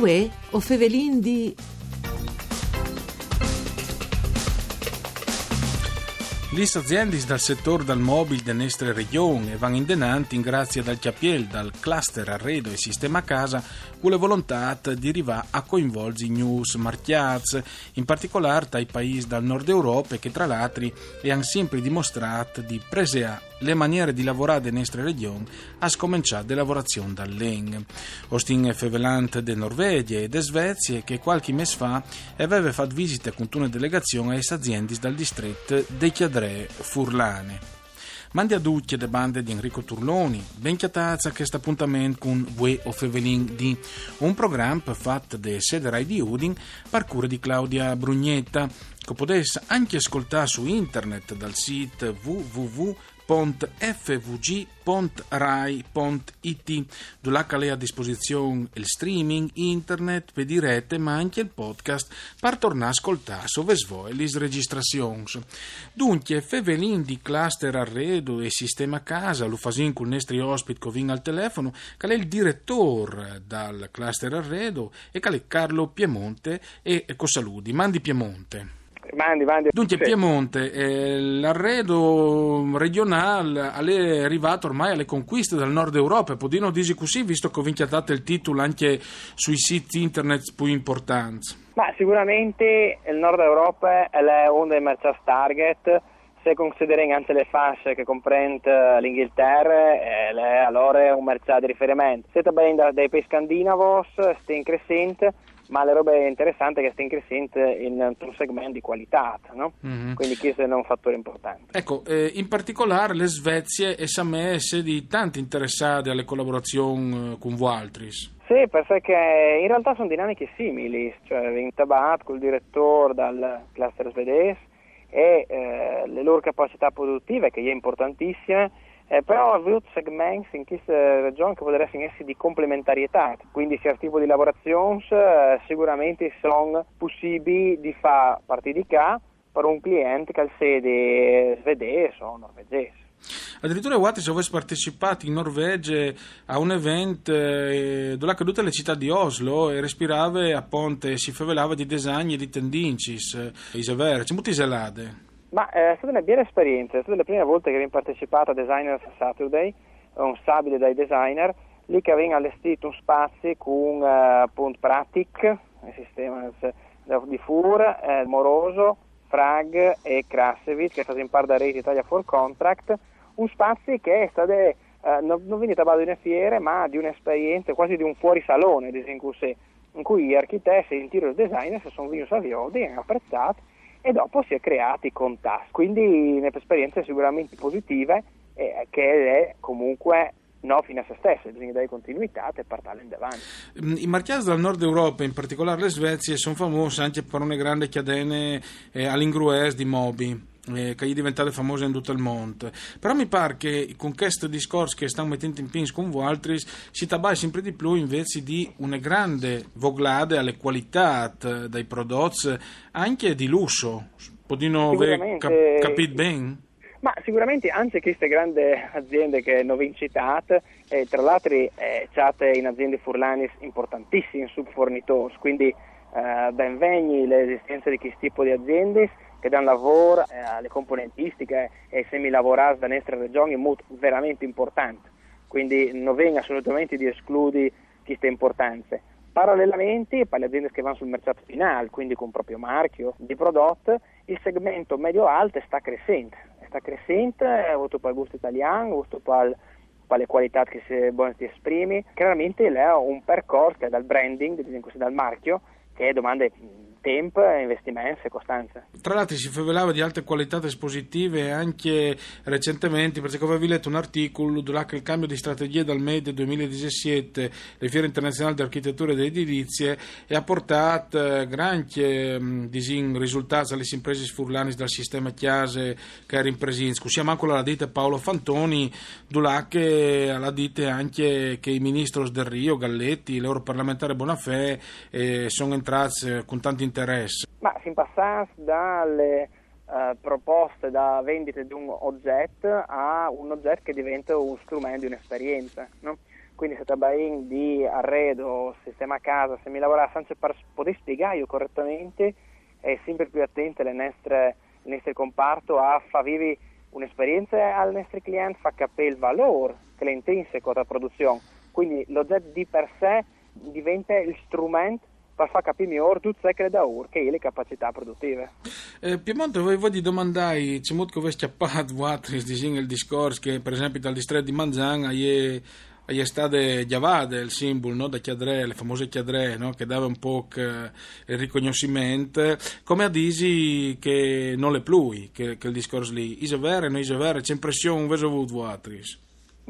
Uè, o Fevelin di... Le aziende dal settore del mobile della nostra regione vanno in denanti in grazia Chiapiel, dal cluster arredo e sistema casa, con la volontà di arrivare a coinvolgere i news marchiaz, in particolare dai paesi del nord Europa che tra l'altro hanno sempre dimostrato di preseare le maniere di lavorare della nostra regione a scominciare le lavorazioni dall'ENG. Ostin Fevelant de Norvegia e de Svezia che qualche mese fa aveva fatto visita con una delegazione alle aziende dal distretto dei Chiadre Furlane. Mandi a ducce le bande di Enrico Turloni, ben chiatazza questo appuntamento con Vue o Fevelin di un programma fatto da sede Rai di Udin per cura di Claudia Brugnetta, che potesse anche ascoltare su internet dal sito www www.fvg.rai.it dove lei a disposizione il streaming, internet, per dirette ma anche il podcast per tornare a ascoltare sove svoe le registrazioni. Dunque, fevelin di cluster arredo e sistema casa, lo fasin con i nostri ospiti che al telefono, che è il direttore dal cluster arredo e che è Carlo Piemonte e Cosaludi. Mandi Piemonte. Mandi, mandi. Dunque, Piemonte, eh, l'arredo regionale è arrivato ormai alle conquiste del nord Europa, podino dire così, visto che ho vinchiato il titolo anche sui siti internet più importanti. Ma sicuramente il nord Europa è uno dei mercati target, se consideriamo anche le fasce che comprende l'Inghilterra, è allora un mercato di riferimento. Se bene dai paesi scandinavos, sta in crescente ma le robe interessanti che sta in crescente in un segmento di qualità, no? mm-hmm. quindi questo è un fattore importante. Ecco, eh, in particolare le Svezia e Samesse di tanti interessati alle collaborazioni eh, con voi altri. Sì, perché in realtà sono dinamiche simili, cioè in Tabat col direttore dal cluster svedese e eh, le loro capacità produttive che è importantissime eh, però ha avuto segmenti in questa regione che potrebbero essere di complementarietà, quindi sia tipo di lavorazioni eh, sicuramente sono possibili di fare partire di qua per un cliente che ha sede svedese o norvegese. Addirittura Wattis avesse partecipato in Norvegia a un evento eh, dove cadute le città di Oslo e respirava a ponte e si favelava di design e di tendincis, eh, isevere, c'è molte iselade. Ma eh, è stata una bella esperienza, è stata la prima volta che abbiamo partecipato a Designers Saturday, un sabile dai designer, lì che abbiamo allestito un spazio con uh, appunto Pratic, il sistema di FUR, eh, Moroso, Frag e Krasevich, che è stato in par da Rete Italia for Contract, un spazio che è stato, eh, non, non viene trattato di una fiera, ma di un'esperienza quasi di un fuorisalone, in cui, gli architetti e gli interior designers sono venuti a Viodi e hanno apprezzato e dopo si è creati contatti. Quindi un'esperienza sicuramente positiva eh, che è comunque no fine a se stessa, bisogna dare continuità e portarla in avanti. Mm, I marchiati del nord Europa, in particolare le Svezia, sono famosi anche per una grande cadene eh, all'ingrues di Mobi eh, che è diventata famosa in tutto il mondo. Però mi pare che con questo discorso che stiamo mettendo in pins con voi altri si tabba sempre di più invece di una grande voglade alle qualità dei prodotti anche di lusso. Podino aver cap- capito bene? Ma sicuramente anche queste grandi aziende che non vi citate, eh, tra l'altro eh, c'è in aziende furlanis importantissime subfornitori, quindi eh, benvegni l'esistenza di questo tipo di aziende che danno lavoro eh, alle componentistiche e ai semilavorati da nostra regione molto, veramente importante, quindi non venga assolutamente di escludere queste importanze. Parallelamente, per le aziende che vanno sul mercato finale, quindi con proprio marchio di prodotto, il segmento medio-alto sta crescendo, sta crescendo, ha avuto per il gusto italiano, avuto per le qualità che si, si esprime, chiaramente è un percorso che dal branding, dal marchio, che domande tempo, investimenti e costanza. Tra l'altro si favelava di alte qualità espositive anche recentemente, perché avevo letto un articolo durante il cambio di strategia dal MED 2017, le fiere internazionali di architettura e di edilizie, e ha portato eh, grandi mm, risultati alle imprese sfurlani dal sistema Chiase che era in presenza. Siamo anche alla dite Paolo Fantoni, che alla dite anche che i ministri del Rio, Galletti, l'europarlamentare Bonafè eh, sono entrati con tanti interesse? Ma si passa dalle uh, proposte da vendita di un oggetto a un oggetto che diventa un strumento di un'esperienza. No? quindi se trabalhi di arredo, sistema a casa, se mi lavora sempre per poter spiegare correttamente è sempre più attento alle nostre, al nostro comparto a far vivere un'esperienza al nostro cliente, fa capire il valore che le intrinseco della produzione. Quindi l'oggetto di per sé diventa il strumento far capire meglio tutte le da ur che è le capacità produttive. Eh, Piemonte, voi, voi di domandare, c'è molto che vi scappato, il discorso che per esempio dal distretto di Manzan è gli stati chiavate il simbolo no, da chiadre, le famose chiadre, no, che dava un po' il riconoscimento, come a disi che non le plui, che, che il discorso lì, is vero, non is vero, c'è impressione verso voi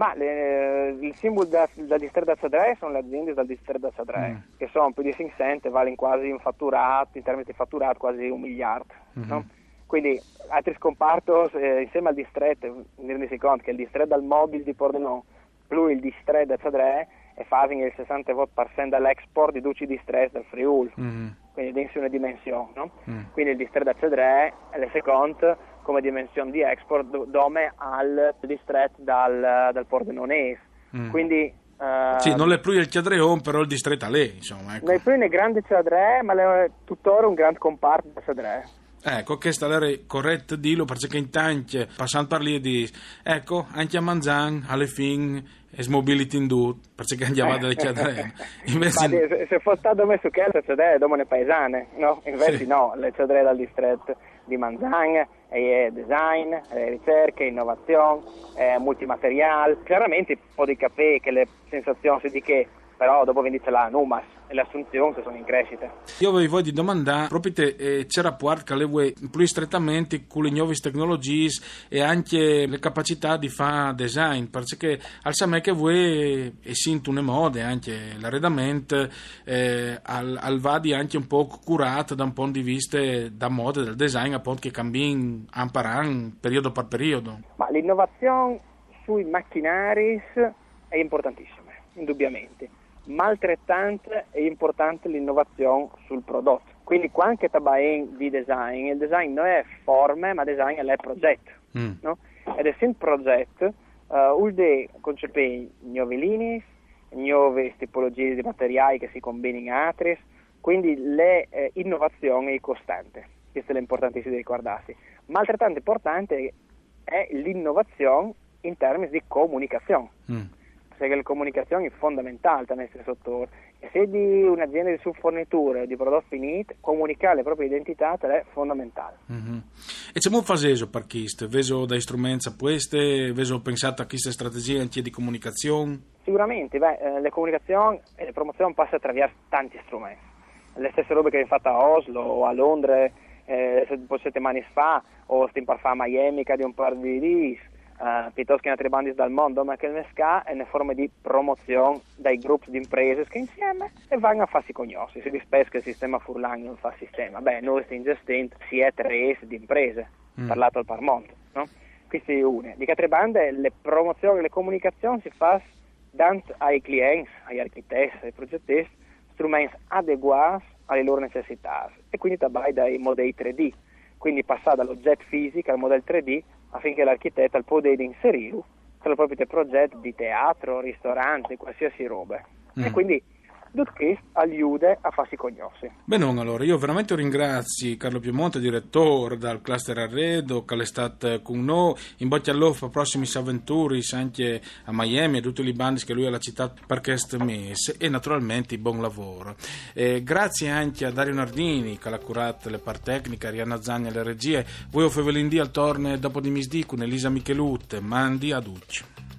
Ma le, il simbolo da, da distretto da Sadre sono le aziende dal distretto da Sadre, mm. che sono più di 500, valgono quasi un fatturato, in termini di fatturato quasi un miliardo. Mm-hmm. No? Quindi altri scomparti eh, insieme al distretto, rendo conto che il distretto dal mobile di Pordenone più il distretto da Zadre e fanno il 60% dell'export di duci distretti del Friul, mm-hmm. quindi densi una dimensione. No? Mm. Quindi il distretto da Zadre è il secondo come dimensione di export dome al distretto dal, dal Pordenonese. Mm. Quindi Uh, sì, non è più il Cadreon, però il distretto a lei, insomma. Ecco. Non è più un grande Cadre, ma è tuttora un grande comparto da Cadre. Ecco, questa è corretta dirlo perché in tanti passando per lì di ecco, anche a Manzan alle fine è smobility in due perché andiamo dalle cadere. Invece... Se, se fosse stato messo che le cadere domani paesane, no? Invece sì. no, le cadere dal distretto di Manzan è design, è ricerca, innovazione, è multimateriale. Chiaramente può di capire che le sensazioni di che però dopo vendite la Numas e le assunzioni sono in crescita. Io vi voglio domandare, proprio te, eh, c'è rapporto che le più strettamente con le nuove tecnologie e anche le capacità di fare design, perché al me che voi e sento una mode, anche l'arredamento eh, al, al vadi anche un po' curato da un punto di vista da mode del design, appunto che cambia imparano periodo per periodo. Ma l'innovazione sui macchinari è importantissima, indubbiamente ma altrettanto è importante l'innovazione sul prodotto. Quindi qua anche tabain di design, il design non è forme, ma design è progetto. Mm. No? Ed essendo progetto, uh, vuol dire concepire nuove linee, nuove tipologie di materiali che si combinano in altri, quindi l'innovazione eh, è costante. Questo è l'importantissimo di ricordarsi. Ma altrettanto importante è l'innovazione in termini di comunicazione. Mm perché la comunicazione è fondamentale nel nostro settore. E se di un'azienda di subforniture o di prodotti finiti, comunicare le proprie identità è fondamentale. Mm-hmm. E c'è molto faseso per questo? Veso da strumenti queste? Veso pensato a queste strategie anche di comunicazione? Sicuramente, beh, eh, le comunicazioni e le promozioni passano attraverso tanti strumenti. Le stesse robe che abbiamo fatto a Oslo o a Londra eh, settimane fa, o stiamo a Miami che di un par di dis uh, piuttosto che in altri bandi dal mondo, ma che il MESCA è una forma di promozione dai gruppi di imprese che insieme e vanno a farsi conoscere. Si dice che il sistema Furlan non fa sistema. Beh, noi stiamo gestendo si è tre di imprese, mm. parlato al Parmonte, no? Questi è una. Di altre bande, le promozioni le comunicazioni si fanno dando ai clienti, agli architetti, ai progettisti, strumenti adeguati alle loro necessità e quindi dai modelli 3D. Quindi passare dall'oggetto fisico al modello 3D affinché l'architetto possa inserire tra i propri progetti di teatro, ristorante, qualsiasi roba. Mm. E quindi questo aiuta a farsi conoscere. Bene, allora io veramente ringrazio Carlo Piemonte, direttore del cluster Arredo, che è stato con noi, in bocca al lupo per prossime avventure anche a Miami e tutti i bandi che lui ha citato per questo mese e naturalmente buon lavoro. E grazie anche a Dario Nardini che ha curato le parti tecniche, a Rianna Zagna le regie, voi o Fevelindì al torne dopo di misdì con Elisa Michelut, mandi a Duccio.